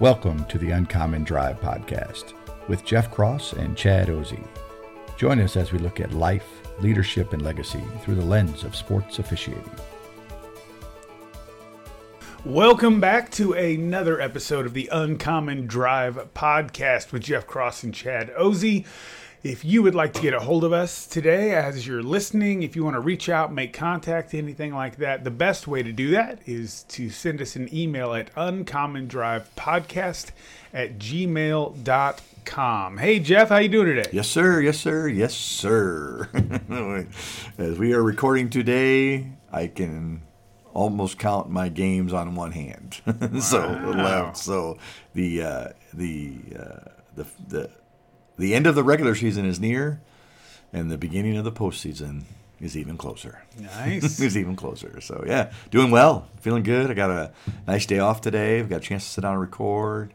Welcome to the Uncommon Drive podcast with Jeff Cross and Chad Ozy. Join us as we look at life, leadership, and legacy through the lens of sports officiating. Welcome back to another episode of the Uncommon Drive podcast with Jeff Cross and Chad Ozy. If you would like to get a hold of us today as you're listening, if you want to reach out, make contact, anything like that, the best way to do that is to send us an email at uncommondrivepodcast at gmail.com. Hey, Jeff, how you doing today? Yes, sir. Yes, sir. Yes, sir. as we are recording today, I can almost count my games on one hand. so left. So the uh, the uh, the the the end of the regular season is near, and the beginning of the postseason is even closer. Nice. is even closer. So yeah, doing well, feeling good. I got a nice day off today. I've got a chance to sit down and record.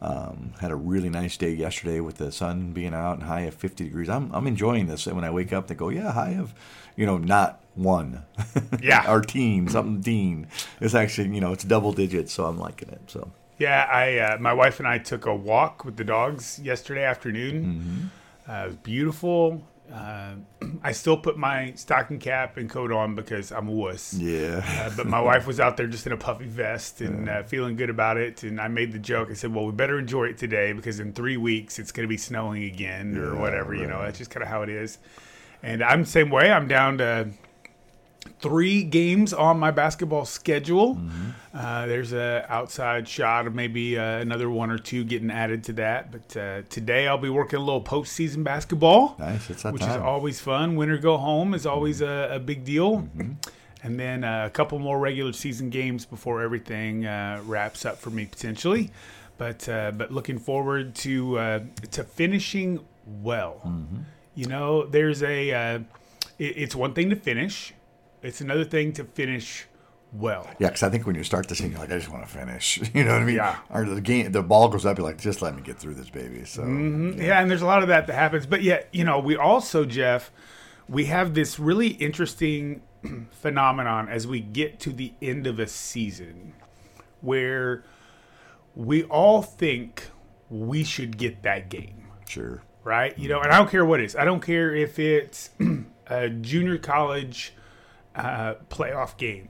Um, had a really nice day yesterday with the sun being out and high of 50 degrees. I'm, I'm enjoying this. And when I wake up, they go, yeah, high of, you know, not one. Yeah. Our team, something team. It's actually, you know, it's double digits. So I'm liking it. So Yeah, I uh, my wife and I took a walk with the dogs yesterday afternoon. Uh, it was beautiful. Uh, I still put my stocking cap and coat on because I'm a wuss. yeah. Uh, but my wife was out there just in a puffy vest and uh, feeling good about it. And I made the joke. I said, "Well, we better enjoy it today because in three weeks it's going to be snowing again or whatever. You know, that's just kind of how it is." And I'm the same way. I'm down to three games on my basketball schedule. Uh, there's a outside shot of maybe uh, another one or two getting added to that. But uh, today I'll be working a little postseason basketball, Nice. Which is always fun. Winner go home is always a, a big deal. And then uh, a couple more regular season games before everything uh, wraps up for me potentially. But uh, but looking forward to uh, to finishing well. You know, there's a uh, it, it's one thing to finish. It's another thing to finish well. Yeah, because I think when you start this thing, you're like, I just want to finish. You know what I mean? Yeah. Or the game, the ball goes up, you're like, just let me get through this, baby. So mm-hmm. Yeah. and there's a lot of that that happens. But yet, you know, we also, Jeff, we have this really interesting phenomenon as we get to the end of a season where we all think we should get that game, sure. right? You mm-hmm. know, and I don't care what it is. I don't care if it's a junior college uh, playoff game.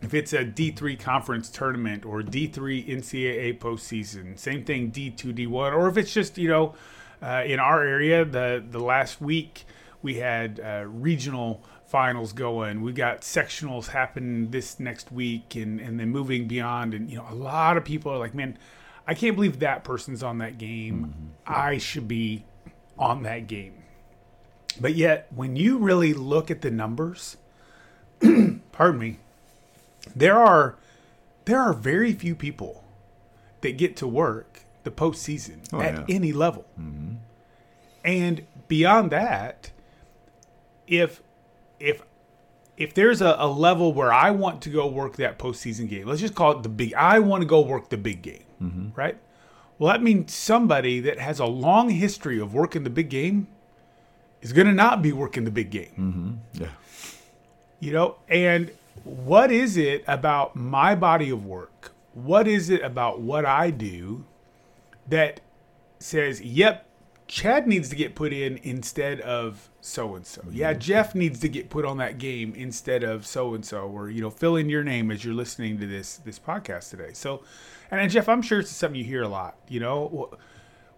If it's a D3 conference tournament or D3 NCAA postseason, same thing D2, D1, or if it's just, you know, uh, in our area, the, the last week we had uh, regional finals going. We got sectionals happening this next week and, and then moving beyond. And, you know, a lot of people are like, man, I can't believe that person's on that game. I should be on that game. But yet, when you really look at the numbers, pardon me, there are there are very few people that get to work the postseason oh, at yeah. any level. Mm-hmm. And beyond that, if if if there's a, a level where I want to go work that postseason game, let's just call it the big. I want to go work the big game, mm-hmm. right? Well, that means somebody that has a long history of working the big game is going to not be working the big game mm-hmm. Yeah. You know and what is it about my body of work what is it about what i do that says yep Chad needs to get put in instead of so and so. Yeah, mm-hmm. Jeff needs to get put on that game instead of so and so, or you know, fill in your name as you're listening to this this podcast today. So, and, and Jeff, I'm sure it's something you hear a lot. You know,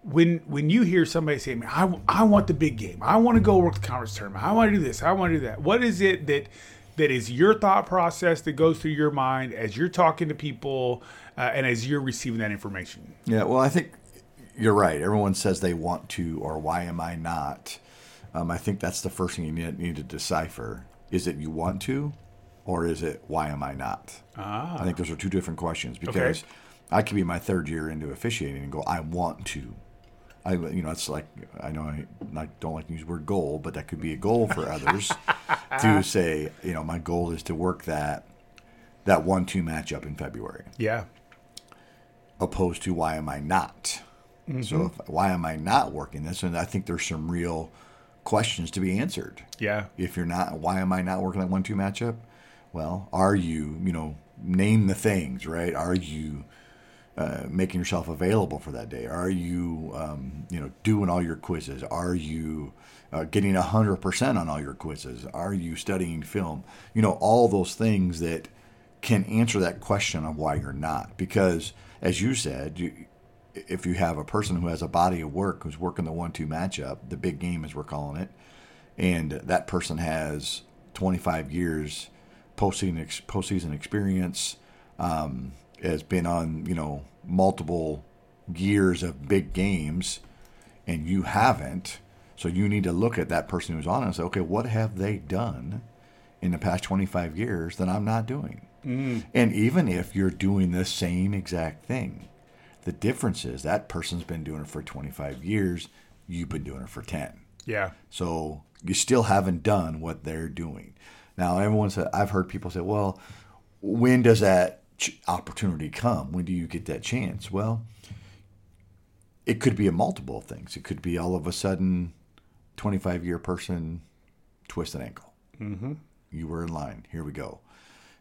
when when you hear somebody say, "Man, I, I want the big game. I want to go work the conference tournament. I want to do this. I want to do that." What is it that that is your thought process that goes through your mind as you're talking to people uh, and as you're receiving that information? Yeah, well, I think you're right. Everyone says they want to, or why am I not? Um, I think that's the first thing you need, need, to decipher. Is it you want to, or is it why am I not? Ah. I think those are two different questions because okay. I could be my third year into officiating and go, I want to. I, you know, it's like I know I don't like to use the word goal, but that could be a goal for others to say, you know, my goal is to work that that one-two matchup in February. Yeah. Opposed to why am I not? Mm-hmm. So if, why am I not working this? And I think there's some real questions to be answered. Yeah. If you're not, why am I not working that one-two matchup? Well, are you, you know, name the things, right? Are you uh, making yourself available for that day? Are you, um, you know, doing all your quizzes? Are you uh, getting hundred percent on all your quizzes? Are you studying film? You know, all those things that can answer that question of why you're not. Because, as you said, you, if you have a person who has a body of work who's working the one-two matchup, the big game as we're calling it, and that person has 25 years postseason postseason experience, um, has been on you know multiple years of big games, and you haven't. So you need to look at that person who's on it and say, okay, what have they done in the past 25 years that I'm not doing? Mm. And even if you're doing the same exact thing, the difference is that person's been doing it for 25 years, you've been doing it for 10. Yeah. So you still haven't done what they're doing. Now, everyone said, I've heard people say, well, when does that opportunity come? When do you get that chance? Well, it could be a multiple of things. It could be all of a sudden, 25 year person twist an ankle. Mm-hmm. You were in line. Here we go.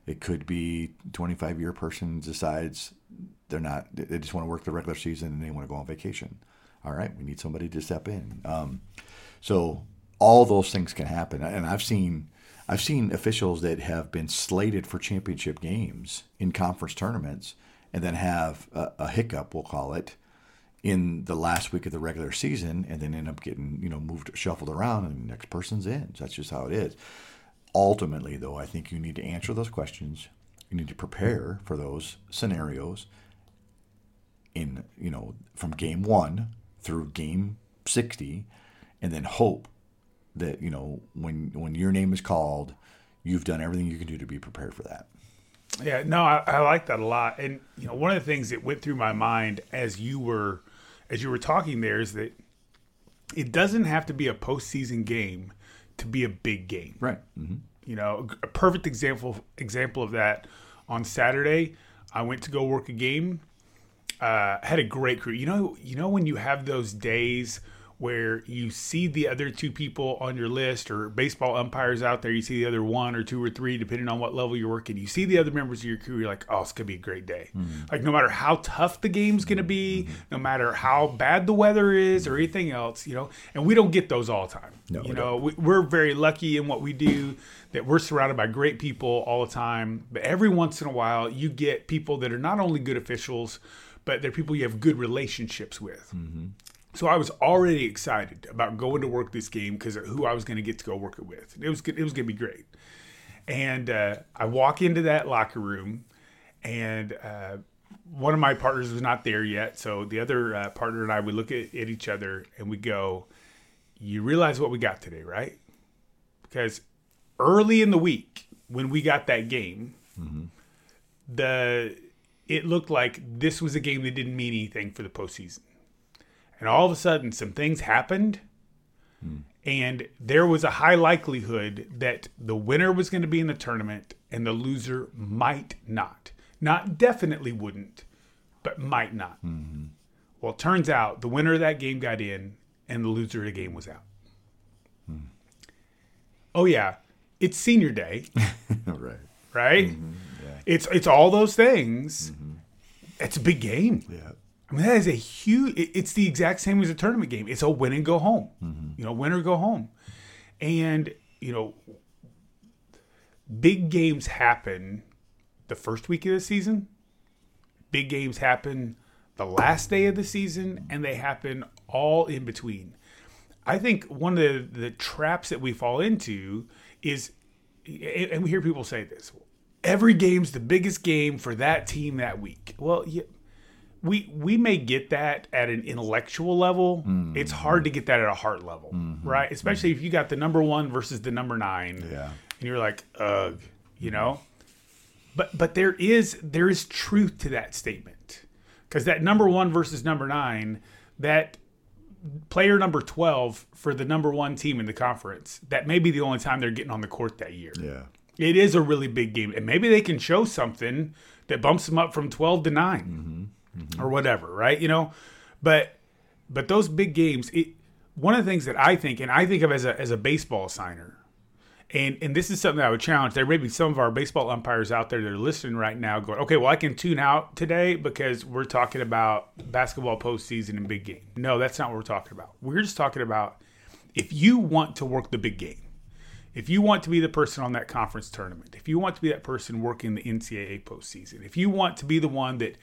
It could be 25 year person decides they're not. They just want to work the regular season and they want to go on vacation. All right, we need somebody to step in. Um, so all those things can happen, and I've seen. I've seen officials that have been slated for championship games in conference tournaments and then have a, a, hiccup, we'll call it, in the last week of the regular season and then end up getting, you know, moved, shuffled around and the next person's in. So that's just how it is. Ultimately, though, I think you need to answer those questions. You need to prepare for those scenarios in you know from game one through game 60 and then hope that you know when when your name is called you've done everything you can do to be prepared for that. Yeah no I, I like that a lot. And you know one of the things that went through my mind as you were as you were talking there is that it doesn't have to be a postseason game to be a big game. Right. Mm-hmm. you know a perfect example example of that on saturday i went to go work a game. Uh, had a great crew. You know, you know when you have those days where you see the other two people on your list or baseball umpires out there, you see the other one or two or three, depending on what level you're working. You see the other members of your crew, you're like, oh, it's gonna be a great day. Mm-hmm. Like no matter how tough the game's gonna be, mm-hmm. no matter how bad the weather is or anything else, you know. And we don't get those all the time. No, you know, we, we're very lucky in what we do that we're surrounded by great people all the time. But every once in a while, you get people that are not only good officials but they're people you have good relationships with. Mm-hmm. So I was already excited about going to work this game because who I was going to get to go work it with. It was it was going to be great. And uh, I walk into that locker room, and uh, one of my partners was not there yet. So the other uh, partner and I we look at, at each other and we go, "You realize what we got today, right?" Because early in the week when we got that game, mm-hmm. the it looked like this was a game that didn't mean anything for the postseason. And all of a sudden, some things happened, hmm. and there was a high likelihood that the winner was going to be in the tournament and the loser might not. Not definitely wouldn't, but might not. Mm-hmm. Well, it turns out the winner of that game got in, and the loser of the game was out. Hmm. Oh, yeah. It's senior day. right. Right? Mm-hmm. It's it's all those things. Mm-hmm. It's a big game. Yeah. I mean, that is a huge. It's the exact same as a tournament game. It's a win and go home. Mm-hmm. You know, win or go home. And you know, big games happen the first week of the season. Big games happen the last day of the season, and they happen all in between. I think one of the, the traps that we fall into is, and we hear people say this: every game's the biggest game for that team that week. Well, yeah, we we may get that at an intellectual level. Mm-hmm. It's hard to get that at a heart level, mm-hmm. right? Especially if you got the number one versus the number nine, Yeah. and you're like, ugh, you know. But but there is there is truth to that statement because that number one versus number nine, that player number twelve for the number one team in the conference, that may be the only time they're getting on the court that year. Yeah. It is a really big game, and maybe they can show something that bumps them up from twelve to 9 mm-hmm. Mm-hmm. or whatever, right? You know, but but those big games. It, one of the things that I think, and I think of as a as a baseball assigner, and and this is something that I would challenge. There may be some of our baseball umpires out there that are listening right now, going, "Okay, well, I can tune out today because we're talking about basketball postseason and big game." No, that's not what we're talking about. We're just talking about if you want to work the big game, if you want to be the person on that conference tournament, if you want to be that person working the NCAA postseason, if you want to be the one that,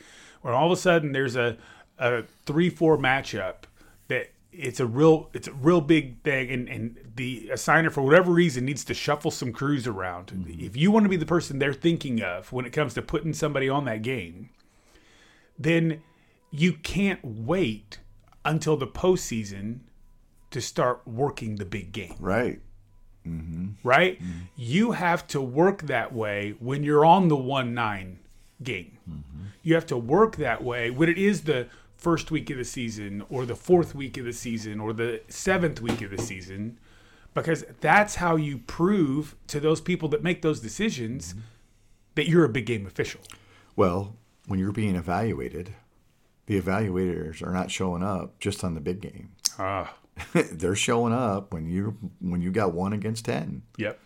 where all of a sudden there's a, a three four matchup that it's a real it's a real big thing, and and the assigner for whatever reason needs to shuffle some crews around. Mm-hmm. If you want to be the person they're thinking of when it comes to putting somebody on that game, then you can't wait until the postseason to start working the big game Right. Mm-hmm. right? Mm-hmm. You have to work that way when you're on the 1 9 game. You have to work that way when it is the first week of the season or the fourth week of the season or the seventh week of the season because that's how you prove to those people that make those decisions that you're a big game official. Well, when you're being evaluated, the evaluators are not showing up just on the big game. Ah, They're showing up when you when you got one against ten yep.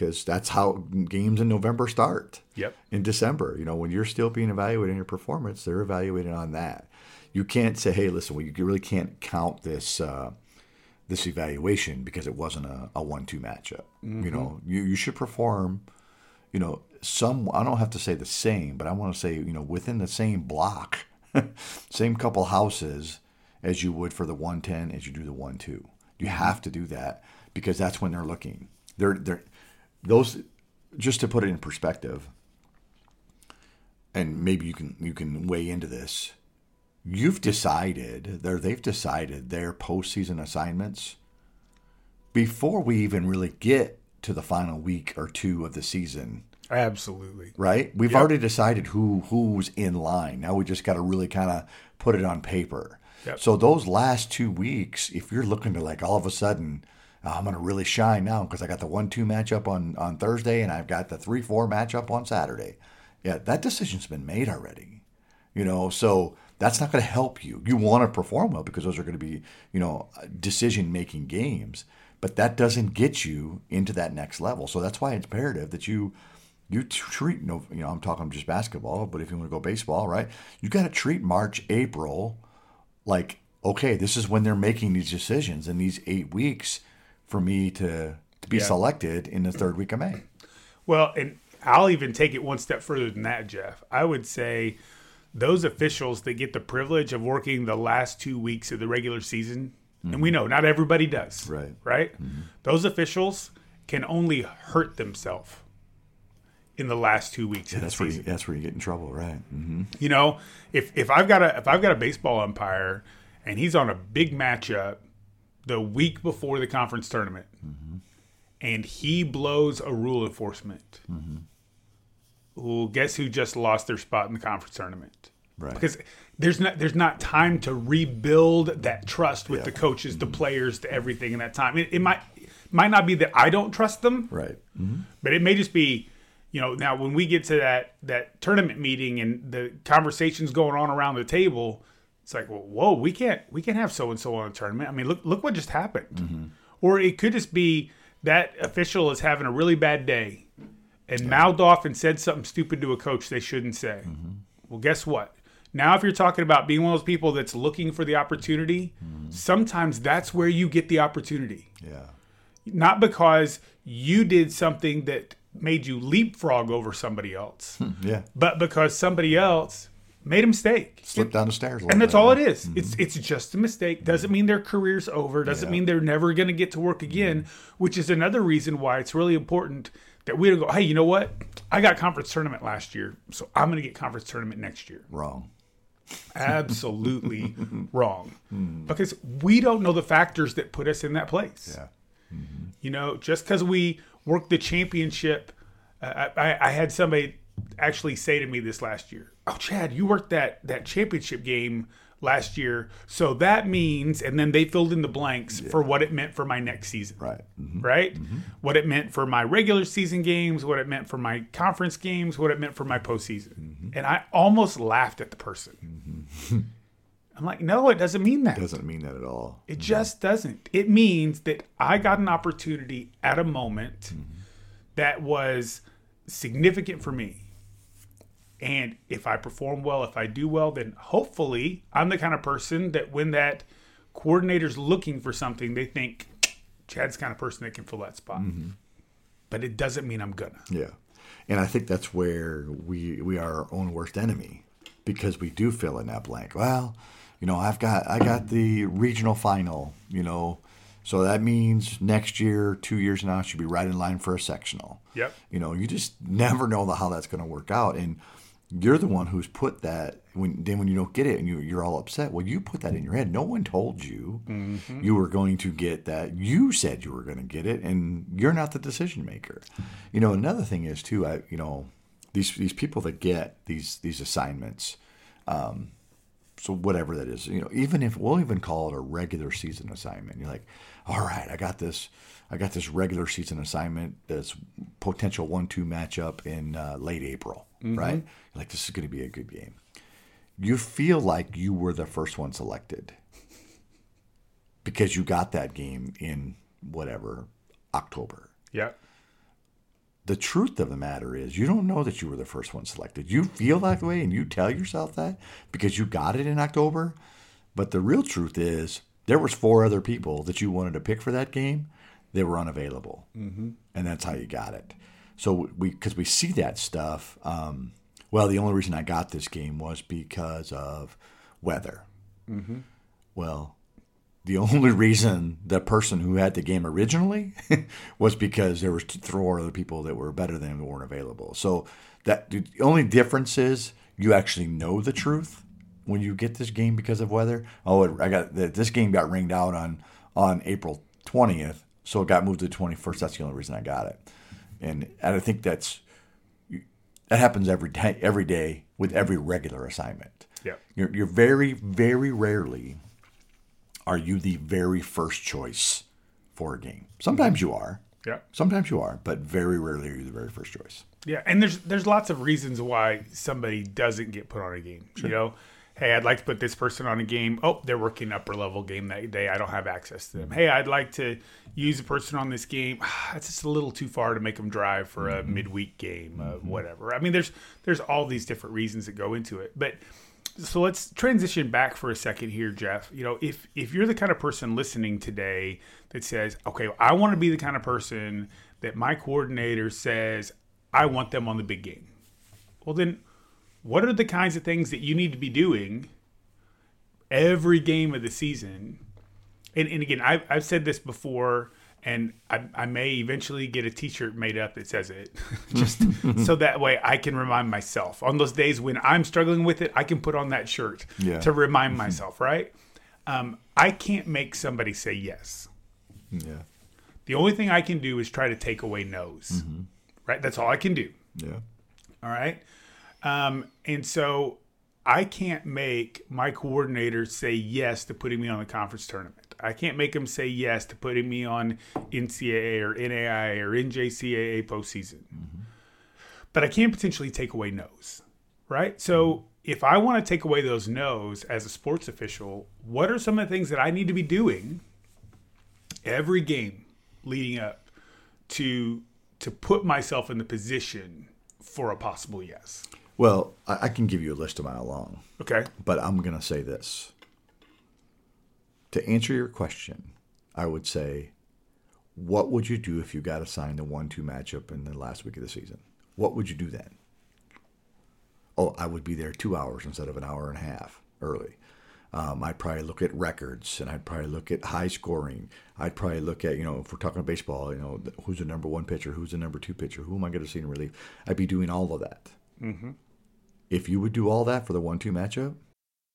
Because that's how games in November start. Yep. In December, you know, when you're still being evaluated on your performance, they're evaluating on that. You can't say, "Hey, listen, well, you really can't count this uh, this evaluation because it wasn't a, a one-two matchup." You know, you you should perform. You know, some I don't have to say the same, but I want to say you know within the same block, same couple houses as you would for the 110 as you do the 1-2. You have to do that because that's when they're looking. They're they're those just to put it in perspective and maybe you can you can weigh into this. You've decided there they've decided their postseason assignments before we even really get to the final week or two of the season Absolutely. right? We've already decided who who's in line. Now we just got to really kind of put it on paper. Yep. So those last two weeks, if you're looking to like all of a sudden, "Oh, Oh, I'm going to really shine now because I got the one-two matchup on on Thursday and I've got the three-four matchup on Saturday. Yeah, that decision's been made already. You know, so that's not going to help you. You want to perform well because those are going to be, you know, decision-making games. But that doesn't get you into that next level. So that's why it's imperative that you you treat no you know i'm talking just basketball but if you want to go baseball right you got to treat march april like okay this is when they're making these decisions in these eight weeks for me to to be Yeah. selected in the third week of may Well, and I'll even take it one step further than that, Jeff. I would say those officials that get the privilege of working the last two weeks of the regular season, and we know not everybody does, Right. Right? Those officials can only hurt themselves in the last two weeks of the that's where you, that's where you get in trouble right hmm You know, if if I've got a if I've got a baseball umpire and he's on a big matchup the week before the conference tournament, mm-hmm. and he blows a rule enforcement, mm-hmm. well, guess who just lost their spot in the conference tournament? Right. Because there's not there's not time to rebuild that trust with Yeah. the coaches, the mm-hmm. players, to everything in that time. It, it might might not be that I don't trust them, right but it may just be you know now when we get to that that tournament meeting and the conversations going on around the table it's like well whoa we can't we can't have so and so on a tournament. I mean look look what just happened. Mm-hmm. Or it could just be that official is having a really bad day and mouthed off and said something stupid to a coach they shouldn't say. Mm-hmm. Well guess what? Now, if you're talking about being one of those people that's looking for the opportunity, mm-hmm. sometimes that's where you get the opportunity. Yeah. Not because you did something that made you leapfrog over somebody else, Yeah. but because somebody else made a mistake. Slip down the stairs. And that's bit. all it is. It's mm-hmm. it's just a mistake. Doesn't mean their career's over. Doesn't Yeah. mean they're never going to get to work again. Mm-hmm. Which is another reason why it's really important that we don't go. Hey, you know what? I got conference tournament last year, so I'm going to get conference tournament next year. Wrong. Absolutely wrong, mm. because we don't know the factors that put us in that place. Yeah. Mm-hmm. You know, just because we work the championship, uh, I, I had somebody actually say to me this last year, "Oh, Chad, you worked that that championship game last year, so that means," and then they filled in the blanks for what it meant for my next season. Right. Mhm. Right? Mm-hmm. What it meant for my regular season games, what it meant for my conference games, what it meant for my postseason. Mm-hmm. And I almost laughed at the person. Mm-hmm. I'm like, no, it doesn't mean that. It Doesn't mean that at all. It just doesn't. It means that I got an opportunity at a moment that was significant for me. And if I perform well, if I do well, then hopefully I'm the kind of person that when that coordinator's looking for something, they think Chad's the kind of person that can fill that spot. Mm-hmm. But it doesn't mean I'm gonna. Yeah. And I think that's where we we are our own worst enemy because we do fill in that blank. Well, you know, I've got I got the regional final, you know, so that means next year, two years now, I should be right in line for a sectional. Yep. You know, you just never know the, how that's going to work out, and you're the one who's put that. When then when you don't get it and you you're all upset, well, you put that in your head. No one told you you were going to get that. You said you were going to get it, and you're not the decision maker. You know, another thing is too. I you know these these people that get these these assignments. Um, so whatever that is, you know, even if we'll even call it a regular season assignment, you're like, all right, I got this, I got this regular season assignment that's potential one-two matchup in uh, late April, right? You're like, this is going to be a good game. You feel like you were the first one selected because you got that game in whatever October. Yeah. The truth of the matter is, you don't know that you were the first one selected. You feel that way and you tell yourself that because you got it in October. But the real truth is, there was four other people that you wanted to pick for that game. They were unavailable, mm-hmm. and that's how you got it. So we, because we see that stuff. Um, well, the only reason I got this game was because of weather. Well, the only reason the person who had the game originally was because there was four other people that were better than him that weren't available. So that the only difference is you actually know the truth when you get this game because of weather. Oh, it, I got this game got ringed out on on April twentieth, so it got moved to the twenty first. That's the only reason I got it, and and I think that's that happens every day every day with every regular assignment. Yep. You're, you're very, very rarely are you the very first choice for a game. Sometimes mm-hmm. you are. Yeah. Sometimes you are, but very rarely are you the very first choice. Yeah, and there's there's lots of reasons why somebody doesn't get put on a game. You know, hey, I'd like to put this person on a game. Oh, they're working upper level game that day. I don't have access to them. Mm-hmm. Hey, I'd like to use a person on this game. That's just a little too far to make them drive for a mm-hmm. midweek game, uh, mm-hmm. whatever. I mean, there's there's all these different reasons that go into it, but. So let's transition back for a second here, Jeff. You know, if if you're the kind of person listening today that says, "Okay, I want to be the kind of person that my coordinator says I want them on the big game." Well, then what are the kinds of things that you need to be doing every game of the season? And, and again, I've, I've said this before, and I, I may eventually get a T-shirt made up that says it, just so that way I can remind myself on those days when I'm struggling with it. I can put on that shirt Yeah. to remind myself. Right? Um, I can't make somebody say yes. Yeah. The only thing I can do is try to take away no's. Right? That's all I can do. Yeah. All right. Um, and so I can't make my coordinator say yes to putting me on the conference tournament. I can't make him say yes to putting me on NCAA or NAIA or NJCAA postseason. But I can potentially take away no's, right? So if I want to take away those no's as a sports official, what are some of the things that I need to be doing every game leading up to to put myself in the position for a possible yes? Well, I, I can give you a list a mile long, Okay. but I'm going to say this. To answer your question, I would say, what would you do if you got assigned a one-two matchup in the last week of the season? What would you do then? Oh, I would be there two hours instead of an hour and a half early. Um, I'd probably look at records and I'd probably look at high scoring. I'd probably look at, you know, if we're talking baseball, you know, who's the number one pitcher, who's the number two pitcher, who am I going to see in relief? I'd be doing all of that. Mm-hmm. If you would do all that for the one two matchup,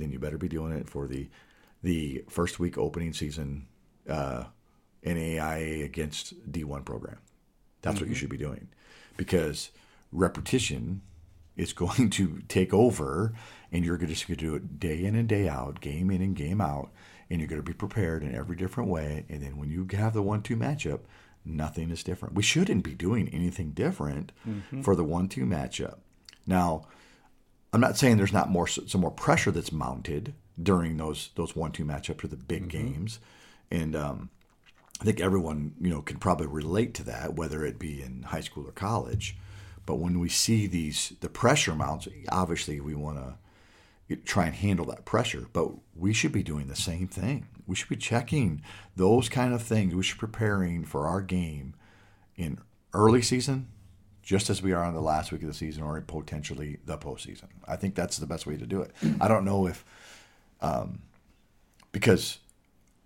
Then you better be doing it for the the first week opening season uh, NAIA against D1 program. That's what you should be doing because repetition is going to take over and you're just going to do it day in and day out, game in and game out, and you're going to be prepared in every different way. And then when you have the one two matchup, nothing is different. We shouldn't be doing anything different for the one two matchup. Now, I'm not saying there's not more some more pressure that's mounted during those those one two matchups or the big games, and um, I think everyone you know can probably relate to that, whether it be in high school or college. But when we see these the pressure mounts, obviously we want to try and handle that pressure. But we should be doing the same thing. We should be checking those kind of things. We should be preparing for our game in early season, just as we are on the last week of the season, or potentially the postseason. I think that's the best way to do it. I don't know if, um, because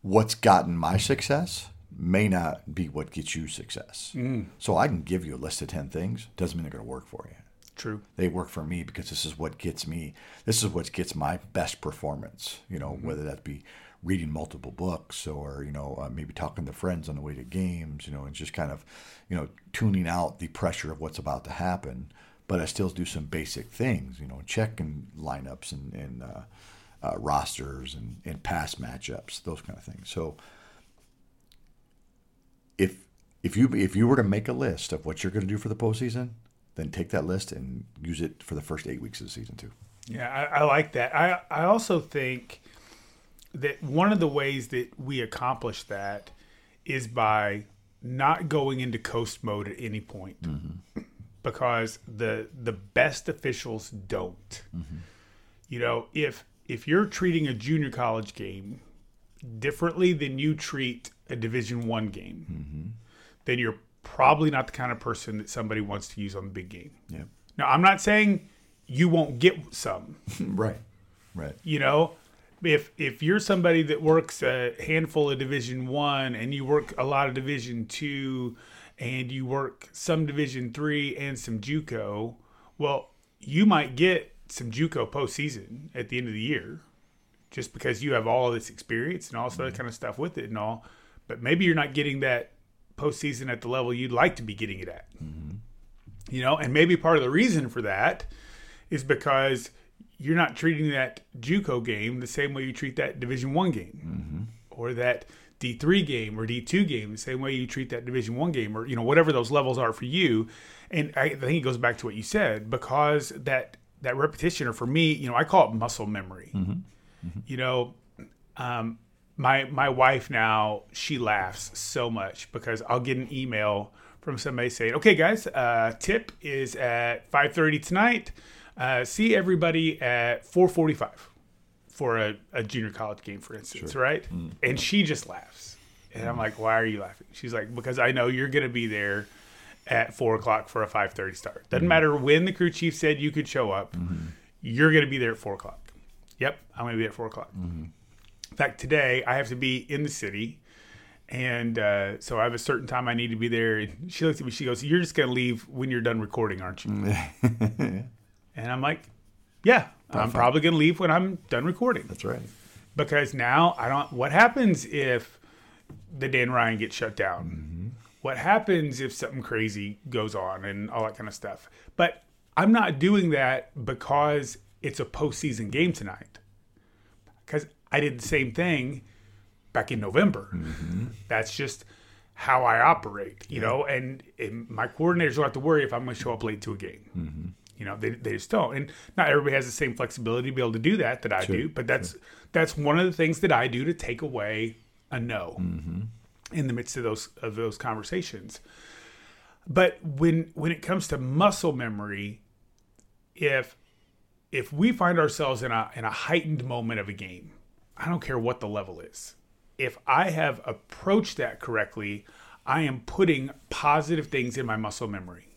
what's gotten my success may not be what gets you success. So I can give you a list of 10 things, doesn't mean they're going to work for you. True. They work for me because this is what gets me, this is what gets my best performance, you know, whether that be reading multiple books or, you know, uh, maybe talking to friends on the way to games, you know, and just kind of, you know, tuning out the pressure of what's about to happen. But I still do some basic things, you know, checking lineups and, and uh, uh, rosters and, and past matchups, those kind of things. So, if if you if you were to make a list of what you're going to do for the postseason, then take that list and use it for the first eight weeks of the season too. Yeah, I, I like that. I I also think that one of the ways that we accomplish that is by not going into coast mode at any point, mm-hmm. because the the best officials don't. Mm-hmm. You know, if if you're treating a junior college game differently than you treat a Division One game, mm-hmm. then you're probably not the kind of person that somebody wants to use on the big game. Yeah. Now, I'm not saying you won't get some. Right. Right. You know, if if you're somebody that works a handful of Division One and you work a lot of Division Two, and you work some Division Three and some JUCO, well, you might get some JUCO postseason at the end of the year, just because you have all of this experience and all this other mm-hmm. kind of stuff with it and all. But maybe you're not getting that postseason at the level you'd like to be getting it at. Mm-hmm. You know, and maybe part of the reason for that is because you're not treating that JUCO game the same way you treat that Division One game, or that D three game or D two game the same way you treat that Division One game, or you know whatever those levels are for you. And I, I think it goes back to what you said because that that repetition, or for me, you know, I call it muscle memory. You know, um, my my wife now she laughs so much because I'll get an email from somebody saying, "Okay, guys, uh, tip is at 5:30 tonight. Uh, see everybody at 4:45 for a, a junior college game, for instance, right?" Mm. And she just laughs, and I'm mm. like, "Why are you laughing?" She's like, "Because I know you're going to be there." At four o'clock for a five thirty start. Doesn't mm. matter when the crew chief said you could show up. Mm-hmm. You're going to be there at four o'clock. Yep, I'm going to be at four o'clock. Mm-hmm. In fact, today I have to be in the city, and uh, so I have a certain time I need to be there. And she looks at me, she goes, "You're just going to leave when you're done recording, aren't you?" and I'm like, "Yeah, I'm probably going to leave when I'm done recording That's right. because now I don't. What happens if the Dan Ryan gets shut down? Mm-hmm. What happens if something crazy goes on and all that kind of stuff? But I'm not doing that because it's a postseason game tonight. Because I did the same thing back in November. Mm-hmm. That's just how I operate, you know. And, and my coordinators don't have to worry if I'm going to show up late to a game. Mm-hmm. You know, they, they just don't. And not everybody has the same flexibility to be able to do that that I do. But that's that's one of the things that I do to take away a no mm-hmm. in the midst of those of those conversations. But when when it comes to muscle memory, if if we find ourselves in a in a heightened moment of a game, I don't care what the level is. If I have approached that correctly, I am putting positive things in my muscle memory.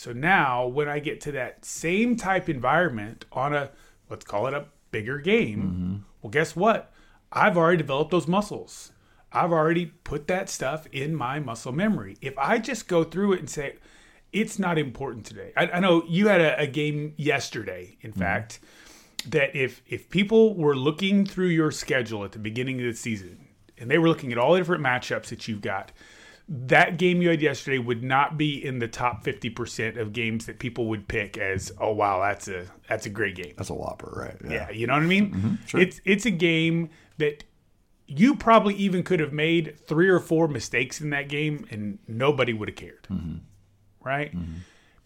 So now when I get to that same type environment on a let's call it a bigger game, mm-hmm. well guess what? I've already developed those muscles. I've already put that stuff in my muscle memory. If I just go through it and say, it's not important today. I, I know you had a, a game yesterday, in mm-hmm. fact, that if if people were looking through your schedule at the beginning of the season and they were looking at all the different matchups that you've got, that game you had yesterday would not be in the top fifty percent of games that people would pick as, oh wow, that's a that's a great game. That's a whopper, right? Yeah, you know what I mean? Mm-hmm, it's it's a game that you probably even could have made three or four mistakes in that game and nobody would have cared. Mm-hmm. Right? Mm-hmm.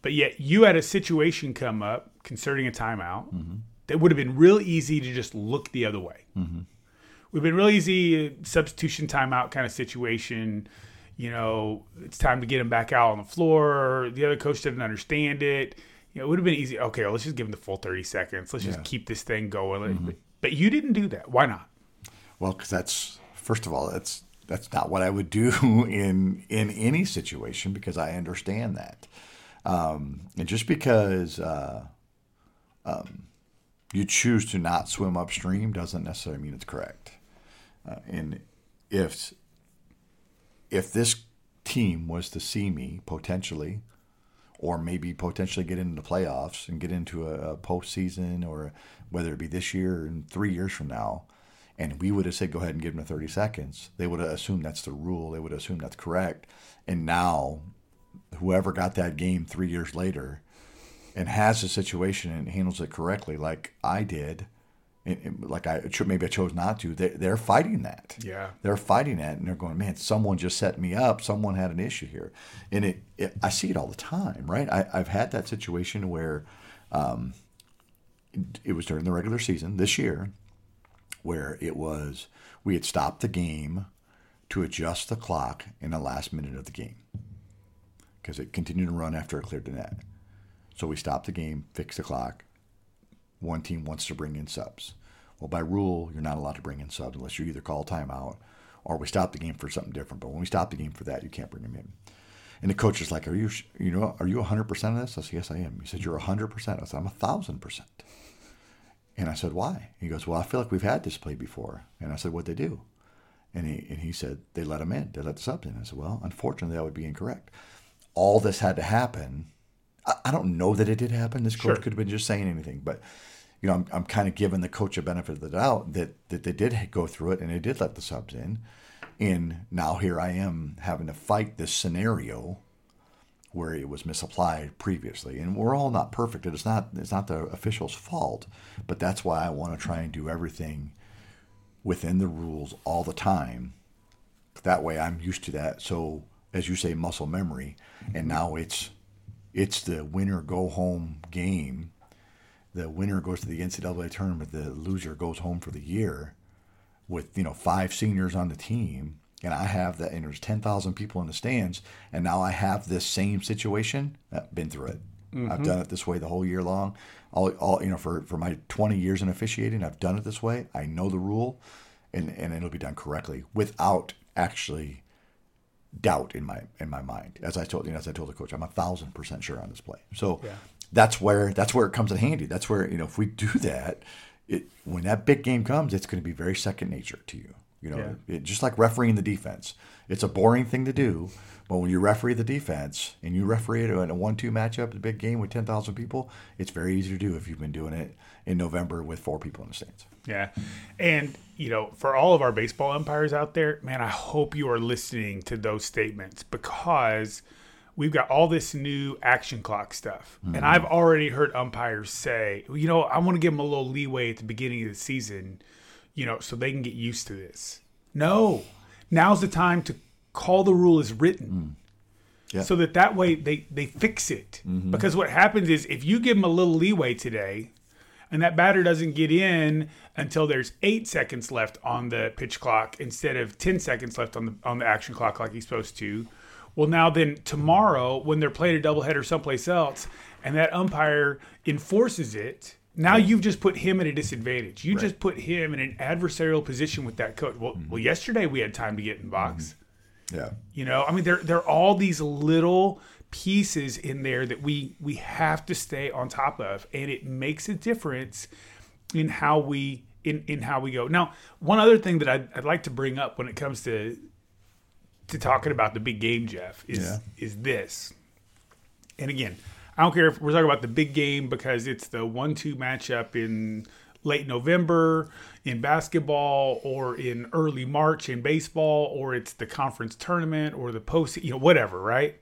But yet you had a situation come up concerning a timeout that would have been real easy to just look the other way. We've been real easy uh, substitution timeout kind of situation. You know, it's time to get him back out on the floor. The other coach didn't understand it. You know, it would have been easy. Okay, well, let's just give him the full 30 seconds. Let's just keep this thing going. But, but you didn't do that. Why not? Well, because that's first of all, that's that's not what I would do in in any situation because I understand that, um, and just because uh, um, you choose to not swim upstream doesn't necessarily mean it's correct. Uh, and if if this team was to see me potentially, or maybe potentially get into the playoffs and get into a, a postseason, or whether it be this year in three years from now, and we would have said go ahead and give them 30 seconds, they would have assumed that's the rule. They would have assumed that's correct. And now, whoever got that game three years later and has the situation and handles it correctly, like I did, and, and like I maybe I chose not to, they, they're fighting that. Yeah. They're fighting that, and they're going, man, someone just set me up. Someone had an issue here, and it, it I see it all the time, right? I, I've had that situation where um, it, it was during the regular season this year, where it was we had stopped the game to adjust the clock in the last minute of the game because it continued to run after it cleared the net. So we stopped the game, fixed the clock, one team wants to bring in subs. Well, by rule, you're not allowed to bring in subs unless you either call timeout or we stop the game for something different. But when we stop the game for that, you can't bring them in. And the coach is like, "Are you, you know, are you 100 percent of this?" I said, "Yes, I am." He said, "You're 100 percent." I said, "I'm a thousand percent." And I said, "Why?" He goes, "Well, I feel like we've had this play before." And I said, "What they do?" And he and he said, "They let them in. They let the subs in." I said, "Well, unfortunately, that would be incorrect. All this had to happen. I, I don't know that it did happen. This coach Sure. could have been just saying anything, but." You know, I'm, I'm kind of giving the coach a benefit of the doubt that, that they did go through it and they did let the subs in. And now here I am having to fight this scenario where it was misapplied previously. And we're all not perfect. It's not it's not the official's fault, but that's why I want to try and do everything within the rules all the time. That way I'm used to that. So as you say, muscle memory, and mm-hmm. now it's it's the winner go home game. The winner goes to the NCAA tournament. The loser goes home for the year with you know five seniors on the team. And I have that and there's 10,000 people in the stands and now I have this same situation. I've been through it. I've mm-hmm. done it this way the whole year long. All, all you know for, for my 20 years in officiating I've done it this way. I know the rule and, and it'll be done correctly without actually doubt in my in my mind. As I told you know, as I told the coach I'm a thousand percent sure on this play. So that's where that's where it comes in handy. That's where you know if we do that it when that big game comes it's going to be very second nature to you you know? It, just like refereeing the defense. It's a boring thing to do but when you referee the defense and you referee it in a one-two matchup a big game with 10,000 people it's very easy to do if you've been doing it in November with four people in the stands Yeah. And, you know, for all of our baseball umpires out there, man, I hope you are listening to those statements because we've got all this new action clock stuff. And mm-hmm. I've already heard umpires say, you know, I want to give them a little leeway at the beginning of the season, you know, so they can get used to this. No. Now's the time to call the rule as written. Mm. Yeah. So that that way they they fix it. Mm-hmm. Because what happens is if you give them a little leeway today, and that batter doesn't get in until there's eight seconds left on the pitch clock instead of 10 seconds left on the on the action clock like he's supposed to well now then tomorrow when they're playing a doubleheader someplace else and that umpire enforces it now you've just put him at a disadvantage. You just put him in an adversarial position with that coach. Well, mm-hmm. well yesterday we had time to get in the box mm-hmm. Yeah you know, I mean, there there are all these little pieces in there that we we have to stay on top of, and it makes a difference in how we in in how we go. Now, one other thing that I'd, I'd like to bring up when it comes to to talking about the big game, Jeff, is Yeah. is this. And again, I don't care if we're talking about the big game because it's the one-two matchup in late November in basketball or in early March in baseball or it's the conference tournament or the post, you know, whatever, right?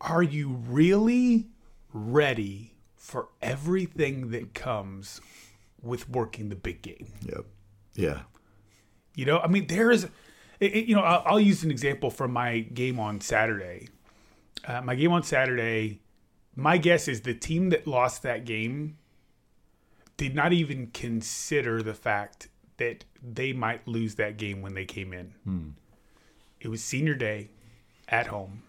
Are you really ready for everything that comes with working the big game? yep yeah You know, I mean, there is, it, you know, I'll, I'll use an example from my game on Saturday. Uh, my game on Saturday, my guess is the team that lost that game did not even consider the fact that they might lose that game when they came in. Hmm. It was senior day at home.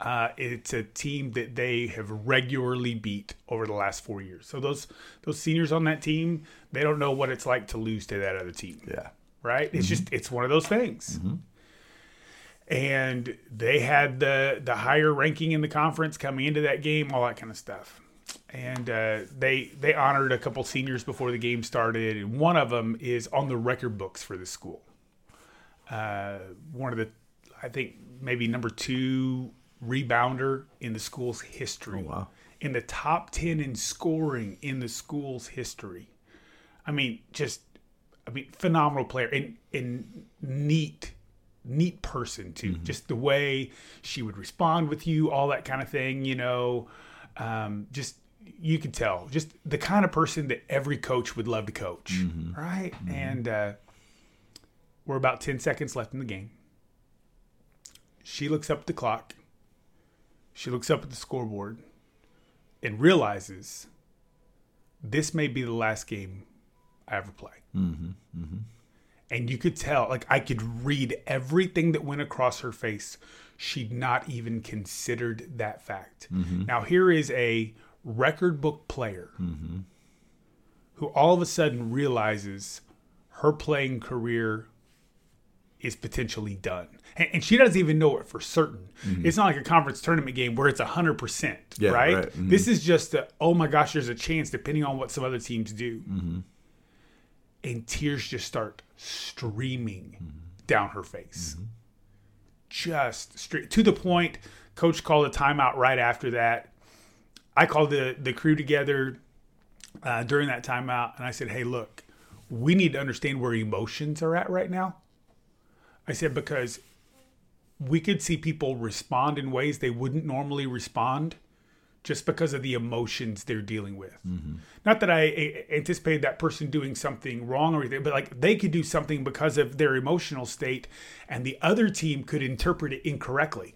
Uh, it's a team that they have regularly beat over the last four years. So those those seniors on that team, they don't know what it's like to lose to that other team yeah right? It's mm-hmm. just it's one of those things. Mm-hmm. And they had the the higher ranking in the conference coming into that game, all that kind of stuff. And uh, they they honored a couple seniors before the game started, and one of them is on the record books for the school. Uh, one of the, I think maybe number two rebounder in the school's history. wow. In the top ten in scoring in the school's history. I mean, just I mean, phenomenal player and and neat, neat person too. Just the way she would respond with you, all that kind of thing. You know, um, just you could tell, just the kind of person that every coach would love to coach, mm-hmm. right? Mm-hmm. And uh, we're about ten seconds left in the game. She looks up at the clock. She looks up at the scoreboard and realizes this may be the last game I ever play. Mm-hmm. And you could tell, like, I could read everything that went across her face. She'd not even considered that fact. Now, here is a record book player who all of a sudden realizes her playing career is potentially done. And, and she doesn't even know it for certain. It's not like a conference tournament game where it's 100%, Mm-hmm. Yeah, right? right. Mhm. This is just a, oh my gosh, there's a chance depending on what some other teams do. Mm-hmm. And tears just start streaming Mm-hmm. down her face. Just straight to the point. Coach called a timeout right after that. I called the, the crew together uh, during that timeout and I said, hey, look, we need to understand where emotions are at right now. I said, because we could see people respond in ways they wouldn't normally respond just because of the emotions they're dealing with. Not that I anticipated that person doing something wrong or anything, but like they could do something because of their emotional state, and the other team could interpret it incorrectly.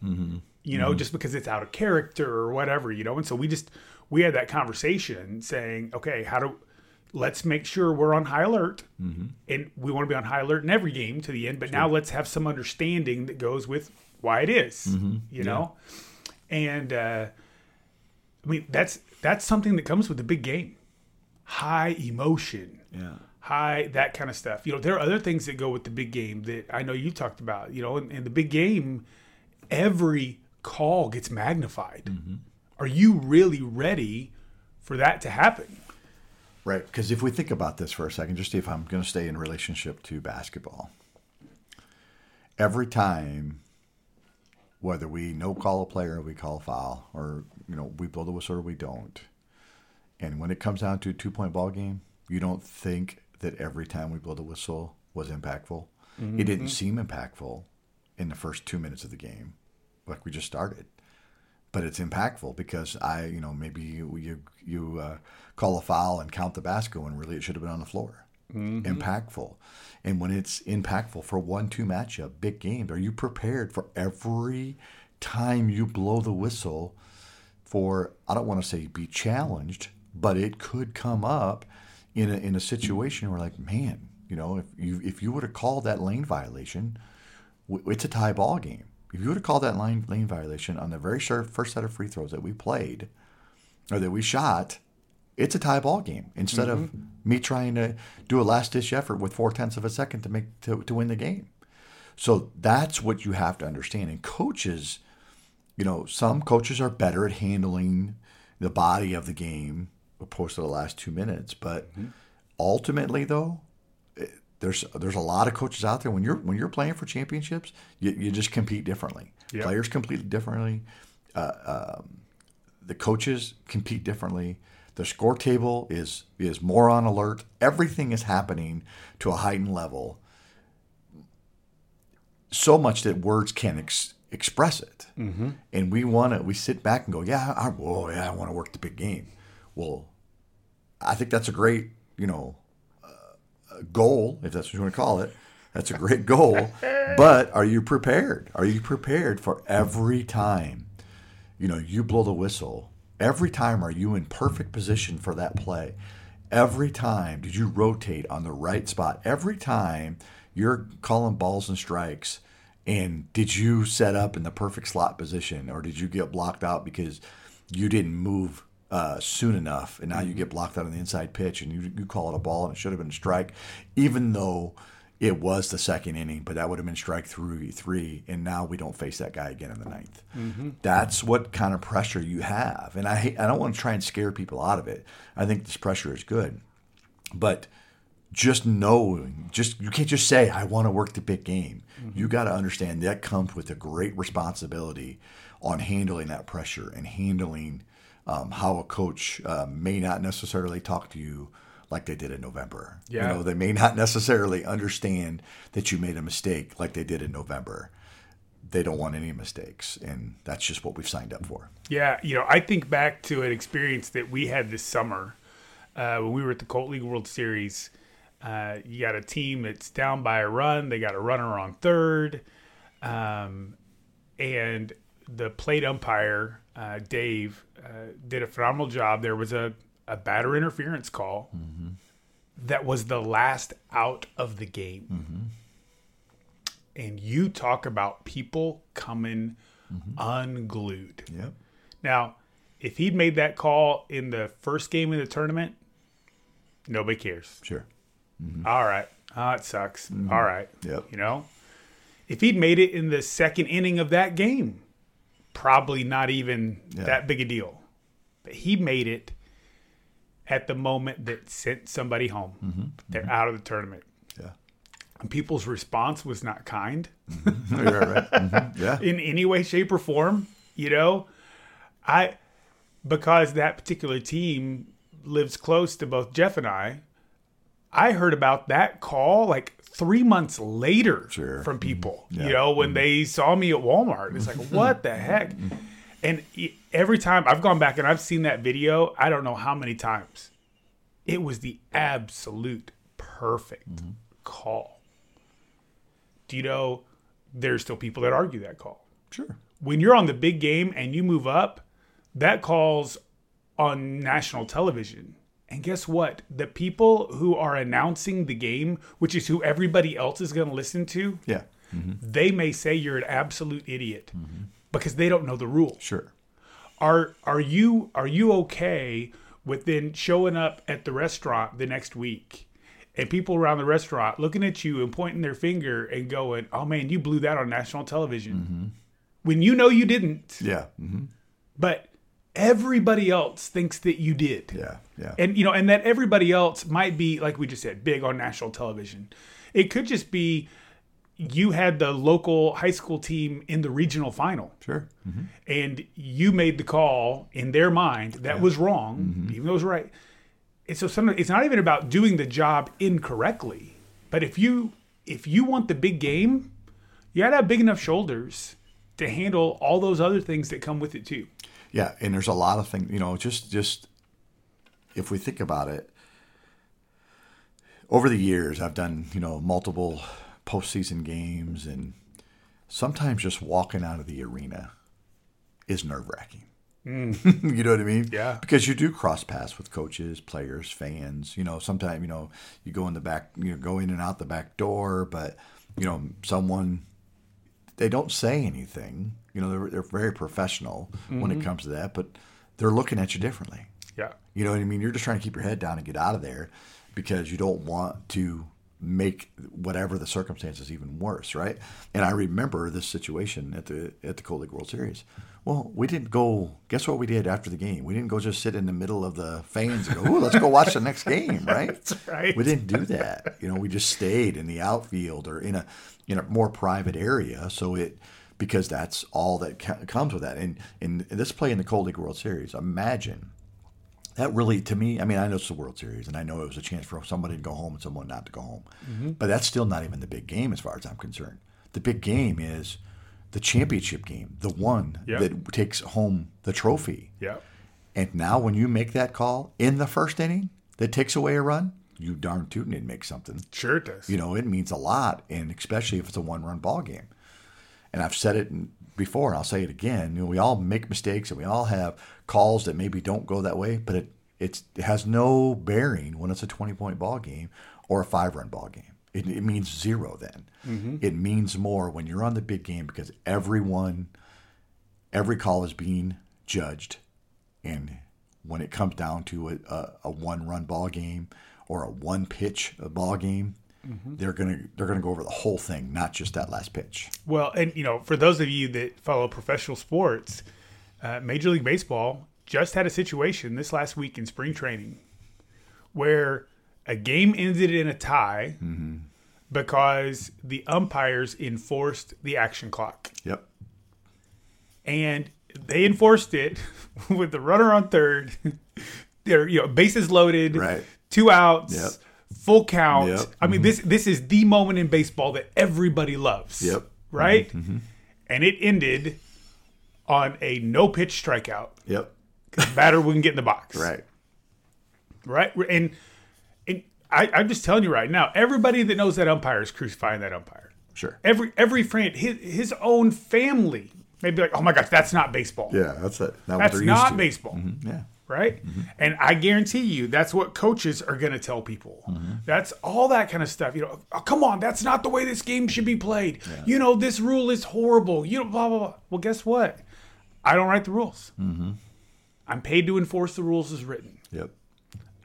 You know, mm-hmm. just because it's out of character or whatever. You know, and so we just we had that conversation saying, okay, how do let's make sure we're on high alert, mm-hmm. and we want to be on high alert in every game to the end. But now let's have some understanding that goes with why it is, mm-hmm. You know, and. uh I mean, that's that's something that comes with the big game. High emotion. Yeah. High that kind of stuff. You know, there are other things that go with the big game that I know you talked about. You know, in, in the big game, every call gets magnified. Mm-hmm. Are you really ready for that to happen? Right. Because if we think about this for a second, just see if I'm going to stay in relationship to basketball, every time, whether we no call a player we call a foul, or you know we blow the whistle or we don't, and when it comes down to a two point ball game, you don't think that every time we blow the whistle was impactful. It mm-hmm. didn't seem impactful in the first two minutes of the game, like we just started but it's impactful because I, you know, maybe you you, you uh, call a foul and count the basket when really it should have been on the floor. Impactful, and when it's impactful for one two matchup, big games, are you prepared for every time you blow the whistle? For I don't want to say be challenged, but it could come up in a in a situation where like, man, you know, if you if you were to call that lane violation, it's a tie ball game. If you would have called that lane lane violation on the very first set of free throws that we played or that we shot, it's a tie ball game instead of mm-hmm. me trying to do a last ditch effort with four tenths of a second to make to, to win the game. So that's what you have to understand. And coaches, you know, some coaches are better at handling the body of the game opposed to the last two minutes. But mm-hmm. ultimately, though, there's there's a lot of coaches out there when you're when you're playing for championships, you, you just compete differently. Yep. Players compete differently. Uh, um, the coaches compete differently. The score table is is more on alert. Everything is happening to a heightened level. So much that words can't ex- express it. Mm-hmm. And we want to. We sit back and go, "Yeah, I, oh yeah, I want to work the big game." Well, I think that's a great, you know, goal, if that's what you want to call it. That's a great goal. but are you prepared? Are you prepared for every time, you know, you blow the whistle? Every time are you in perfect position for that play? Every time did you rotate on the right spot? Every time you're calling balls and strikes and did you set up in the perfect slot position or did you get blocked out because you didn't move uh, soon enough, and now you mm-hmm. get blocked out on the inside pitch, and you, you call it a ball, and it should have been a strike, even though it was the second inning, but that would have been strike three, three, and now we don't face that guy again in the ninth. Mm-hmm. That's what kind of pressure you have, and I hate, I don't want to try and scare people out of it. I think this pressure is good, but just knowing, just you can't just say I want to work the big game. Mm-hmm. You got to understand that comes with a great responsibility on handling that pressure and handling um, how a coach uh, may not necessarily talk to you like they did in November. Yeah. You know, they may not necessarily understand that you made a mistake like they did in November. They don't want any mistakes, and that's just what we've signed up for. Yeah, you know, I think back to an experience that we had this summer uh, when we were at the Colt League World Series. Uh, you got a team that's down by a run. They got a runner on third, um, and the plate umpire uh, Dave Uh, did a phenomenal job. There was a a batter interference call mm-hmm. that was the last out of the game, mm-hmm. and you talk about people coming mm-hmm. unglued. Yep. Now, if he'd made that call in the first game of the tournament, nobody cares. Sure. All right. Ah, it sucks. All right. Yep. You know, if he'd made it in the second inning of that game, probably not even Yeah. that big a deal. But he made it at the moment that sent somebody home. Mm-hmm. They're mm-hmm. out of the tournament. Yeah. And people's response was not kind mm-hmm. oh, You're right. Mhm. Yeah. in any way, shape, or form. You know, I because that particular team lives close to both Jeff and I. I heard about that call like three months later Sure. from people. Yeah. You know, when they saw me at Walmart, it's like, what the heck? And every time I've gone back and I've seen that video, I don't know how many times. It was the absolute perfect mm-hmm. call. Do you know there's still people that argue that call? Sure. when you're on the big game and you move up, that calls on national television. And guess what? The people who are announcing the game, which is who everybody else is going to listen to, Yeah. Mm-hmm. they may say you're an absolute idiot mm-hmm. Because they don't know the rules. Sure. Are are you are you okay with then showing up at the restaurant the next week and people around the restaurant looking at you and pointing their finger and going, "Oh man, you blew that on national television," when you know you didn't, Yeah. hmm but everybody else thinks that you did. Yeah. Yeah. And you know, and that everybody else might be like we just said, big on national television. It could just be you had the local high school team in the regional final sure. hmm and you made the call in their mind that was wrong, even though it was right. And so some, it's not even about doing the job incorrectly, but if you if you want the big game, you gotta have big enough shoulders to handle all those other things that come with it too. Yeah, and there's a lot of things, you know, just just if we think about it, over the years I've done, you know, multiple postseason games and sometimes just walking out of the arena is nerve wracking. you know what I mean? Yeah. Because you do cross paths with coaches, players, fans. You know, sometimes you know you go in the back, you know, go in and out the back door, but you know, someone they don't say anything. You know, they're, they're very professional when it mm-hmm. comes to that, but they're looking at you differently. Yeah. You know what I mean? You're just trying to keep your head down and get out of there because you don't want to make whatever the circumstances even worse, right? And I remember this situation at the at the Colt League World Series. Well, we didn't go. Guess what we did after the game? We didn't go just sit in the middle of the fans and go, "Ooh, let's go watch the next game," right? right. We didn't do that. You know, we just stayed in the outfield or in a in a more private area. So it because that's all that comes with that. And in this play in the Colt League World Series, imagine that really to me. I mean, I know it's the World Series, and I know it was a chance for somebody to go home and someone not to go home. Mm-hmm. But that's still not even the big game as far as I'm concerned. The big game is the championship game, the one Yeah. that takes home the trophy. Yeah. And now, when you make that call in the first inning that takes away a run, you darn tootin' it makes something. Sure it does. You know, it means a lot, and especially if it's a one-run ball game. And I've said it in- before, and I'll say it again. You know, we all make mistakes, and we all have calls that maybe don't go that way, but it it's, it has no bearing when it's a twenty-point ball game or a five-run ball game. It, it means zero then. Mm-hmm. It means more when you're on the big game because everyone, every call is being judged, and when it comes down to a, a, a one-run ball game or a one-pitch uh, ball game, they're gonna they're gonna go over the whole thing, not just that last pitch. Well, and you know, for those of you that follow professional sports, uh, Major League Baseball just had a situation this last week in spring training where a game ended in a tie because the umpires enforced the action clock. Yep. and they enforced it with the runner on third. They're you know bases loaded, Right. two outs, Yep. Full count. Yep. I mean mm-hmm. this this is the moment in baseball that everybody loves. Yep. Right, mm-hmm. Mm-hmm. and it ended on a no pitch strikeout. Yep. The batter wouldn't get in the box. Right. right, and and I, I'm just telling you right now, everybody that knows that umpire is crucifying that umpire. Sure. Every every friend, his his own family may be like, oh my gosh, that's not baseball. Yeah, that's it. Not what That's not used to. baseball, Yeah. Right? Mm-hmm. And I guarantee you, that's what coaches are going to tell people. Mm-hmm. That's all that kind of stuff. You know, oh, come on, that's not the way this game should be played. You know, this rule is horrible. You know, blah blah blah. Well, guess what? I don't write the rules. Mm-hmm. I'm paid to enforce the rules as written. Yep.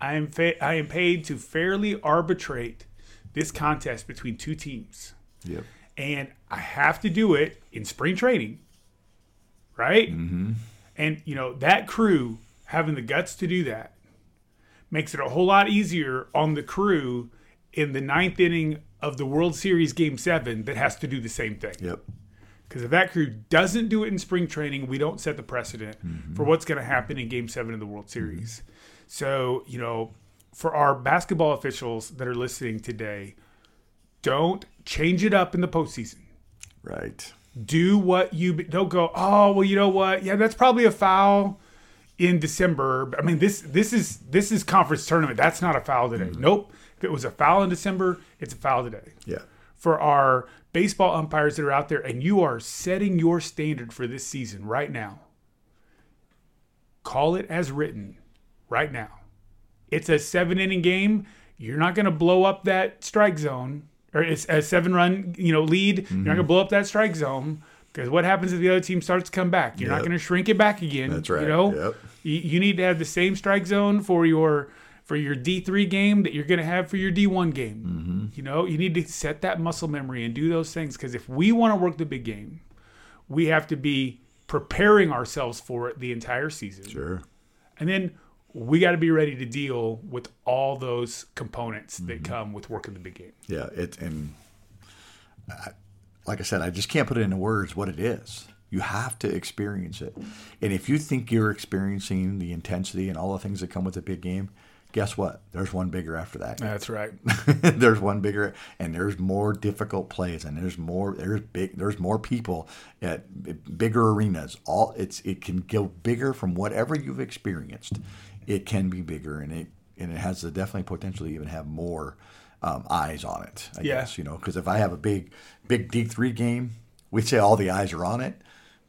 I am fa- I am paid to fairly arbitrate this contest between two teams. Yep. And I have to do it in spring training. Right? Mm-hmm. And you know, that crew having the guts to do that makes it a whole lot easier on the crew in the ninth inning of the World Series Game Seven that has to do the same thing. Yep. Because if that crew doesn't do it in spring training, we don't set the precedent mm-hmm. for what's going to happen in Game Seven of the World Series. So you know, for our basketball officials that are listening today, don't change it up in the postseason. Right. Do what you don't go. Oh well, you know what? Yeah, that's probably a foul in December. I mean, this this is this is conference tournament. That's not a foul today. Mm-hmm. Nope. If it was a foul in December, it's a foul today Yeah. for our baseball umpires that are out there and you are setting your standard for this season right now. Call it as written right now. It's a seven inning game. You're not going to blow up that strike zone or it's a seven run, you know, lead. You're not mm-hmm. going to blow up that strike zone because what happens if the other team starts to come back? You're not going to shrink it back again. That's right. You know, Yep. you, you need to have the same strike zone for your for your D3 game that you're going to have for your D1 game. Mm-hmm. You know, you need to set that muscle memory and do those things because if we want to work the big game, we have to be preparing ourselves for it the entire season. Sure. And then we got to be ready to deal with all those components Mm-hmm. that come with working the big game. Yeah. It and I, like I said, I just can't put it into words what it is. You have to experience it, and if you think you're experiencing the intensity and all the things that come with a big game, guess what? There's one bigger after that. That's right. there's one bigger and there's more difficult plays and there's more there's big there's more people at bigger arenas all it's it can go bigger from whatever you've experienced it can be bigger and it and it has the definitely potentially even have more um, eyes on it i Yeah. guess you know because if i have a big big d3 game we say all the eyes are on it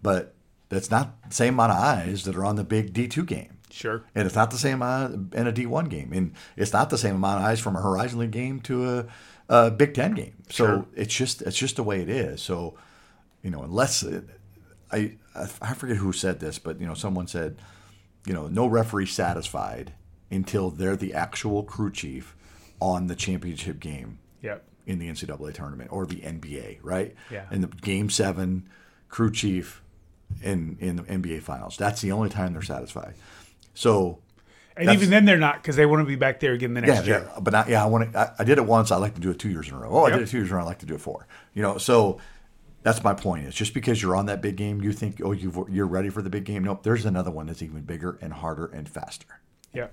but that's not the same amount of eyes that are on the big d2 game Sure. and it's not the same eye in a D1 game. And it's not the same amount of eyes from a Horizon League game to a, a Big Ten game. So Sure. it's just it's just the way it is. So, you know, unless I I forget who said this, but you know, someone said, you know, no referee satisfied until they're the actual crew chief on the championship game Yep. in the NCAA tournament or the NBA, right? Yeah. In the game seven, crew chief in in the NBA finals. That's the only time they're satisfied. So And even then, they're not because they want to be back there again the yeah, next year. yeah, but not, yeah, I want to. I, I did it once. I like to do it two years in a row. Oh, I did it two years in a row. I like to do it four. You know, so that's my point. Is just because you're on that big game, you think, oh, you've, you're ready for the big game. Nope. There's another one that's even bigger and harder and faster. Yeah.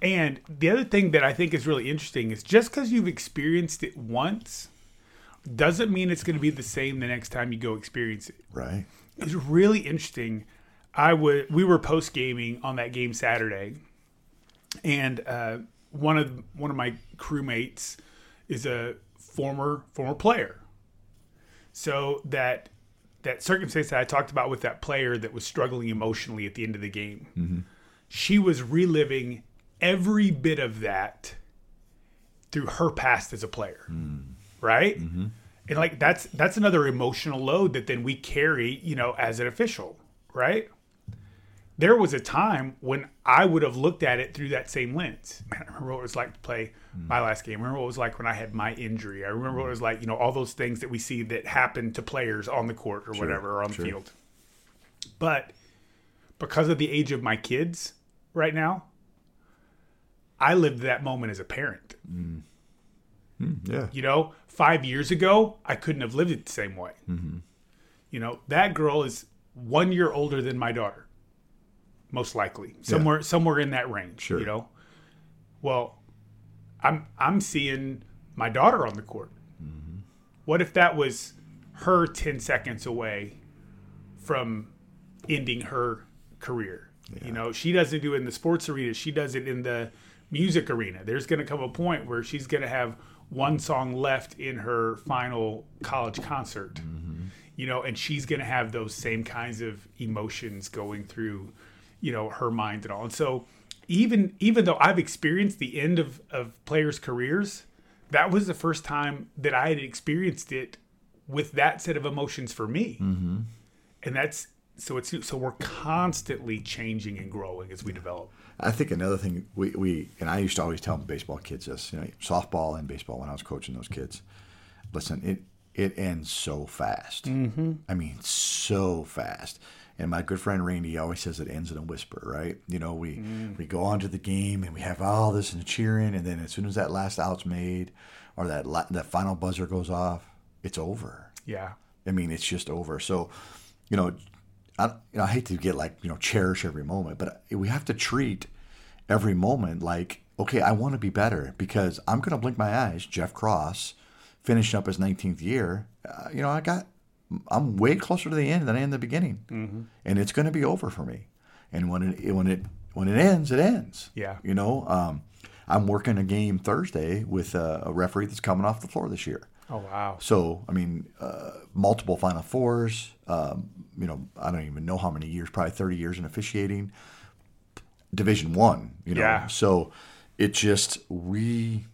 And the other thing that I think is really interesting is just because you've experienced it once doesn't mean it's going to be the same the next time you go experience it. Right. It's really interesting. I would we were post gaming on that game Saturday, and uh, one of one of my crewmates is a former former player. So that that circumstance that I talked about with that player that was struggling emotionally at the end of the game, she was reliving every bit of that through her past as a player, right? And like that's that's another emotional load that then we carry, you know, as an official, right? There was a time when I would have looked at it through that same lens. Man, I remember what it was like to play my last game. I remember what it was like when I had my injury. I remember what it was like, you know, all those things that we see that happen to players on the court or whatever or on the field. But because of the age of my kids right now, I lived that moment as a parent. Mm. Hmm, yeah. You know, five years ago, I couldn't have lived it the same way. Mm-hmm. You know, that girl is one year older than my daughter, most likely, somewhere somewhere in that range. Sure. You know, well, I'm I'm seeing my daughter on the court. Mm-hmm. What if that was her ten seconds away from ending her career? You know, she doesn't do it in the sports arena; she does it in the music arena. There's going to come a point where she's going to have one song left in her final college concert. You know, and she's going to have those same kinds of emotions going through, you know, her mind and all. And so, even even though I've experienced the end of of players' careers, that was the first time that I had experienced it with that set of emotions for me. Mm-hmm. And that's so it's so we're constantly changing and growing as we develop. I think another thing we, we and I used to always tell baseball kids this, you know, softball and baseball when I was coaching those kids. Listen, it it ends so fast. Mm-hmm. I mean, so fast. And my good friend Randy always says it ends in a whisper, right? You know, we mm. we go on to the game and we have all this and cheering, and then as soon as that last out's made or that la- that final buzzer goes off, it's over. Yeah. I mean, it's just over. So, you know, I, you know, I hate to get like you know cherish every moment, but we have to treat every moment like okay, I want to be better because I'm going to blink my eyes. Jeff Cross, finishing up his 19th year, uh, you know, I got I'm way closer to the end than I am the beginning, mm-hmm. and it's going to be over for me. And when it when it when it ends, it ends. Yeah, you know, um, I'm working a game Thursday with a, a referee that's coming off the floor this year. Oh wow! So I mean, uh, multiple Final Fours. Um, you know, I don't even know how many years. Probably thirty years in officiating. Division One. You know, yeah. so it just we.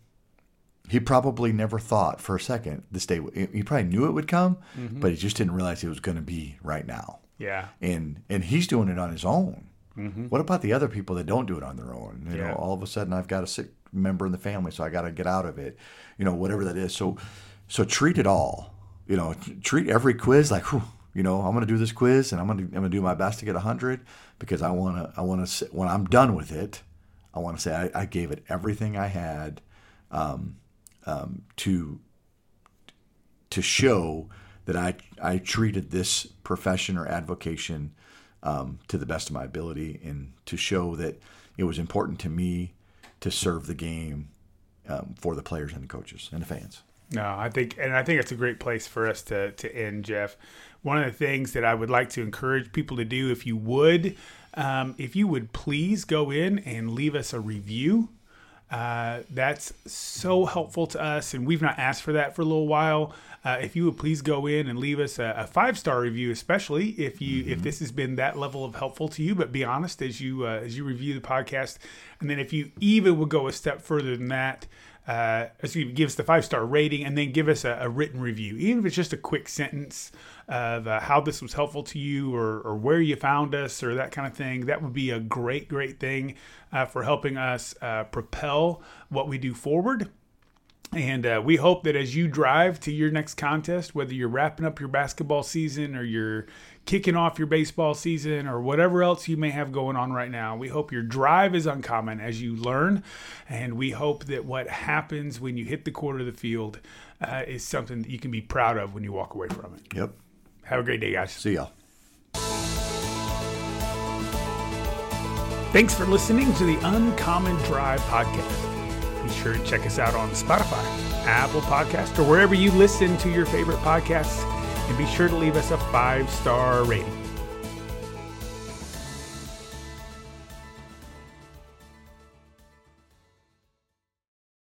He probably never thought for a second this day. He probably knew it would come, mm-hmm. but he just didn't realize it was going to be right now. Yeah. And and he's doing it on his own. Mm-hmm. What about the other people that don't do it on their own? You yeah. know, all of a sudden I've got a sick member in the family, so I got to get out of it. You know, whatever that is. So so treat it all. You know, treat every quiz like, whew, you know, I'm going to do this quiz and I'm going to I'm going to do my best to get 100 because I want to I want to when I'm done with it, I want to say I, I, gave it everything I had um, um, to to show that I I treated this profession or avocation um, to the best of my ability and to show that it was important to me to serve the game um, for the players and the coaches and the fans. No, I think, and I think it's a great place for us to to end, Jeff. One of the things that I would like to encourage people to do, if you would, um, if you would please go in and leave us a review. Uh, that's so helpful to us, and we've not asked for that for a little while. Uh, if you would please go in and leave us a, a five star review, especially if you mm-hmm. if this has been that level of helpful to you. But be honest as you uh, as you review the podcast, and then if you even would go a step further than that, uh, excuse me, give us the five star rating and then give us a, a, written review, even if it's just a quick sentence of uh, how this was helpful to you or, or, where you found us or that kind of thing. That would be a great, great thing uh, for helping us uh, propel what we do forward. And uh, we hope that as you drive to your next contest, whether you're wrapping up your basketball season or you're kicking off your baseball season or whatever else you may have going on right now. We hope your drive is uncommon as you learn, and we hope that what happens when you hit the court of the field uh, is something that you can be proud of when you walk away from it. Yep. Have a great day, guys. See y'all. Thanks for listening to the Uncommon Drive podcast. Be sure to check us out on Spotify, Apple Podcast, or wherever you listen to your favorite podcasts and be sure to leave us a five star rating.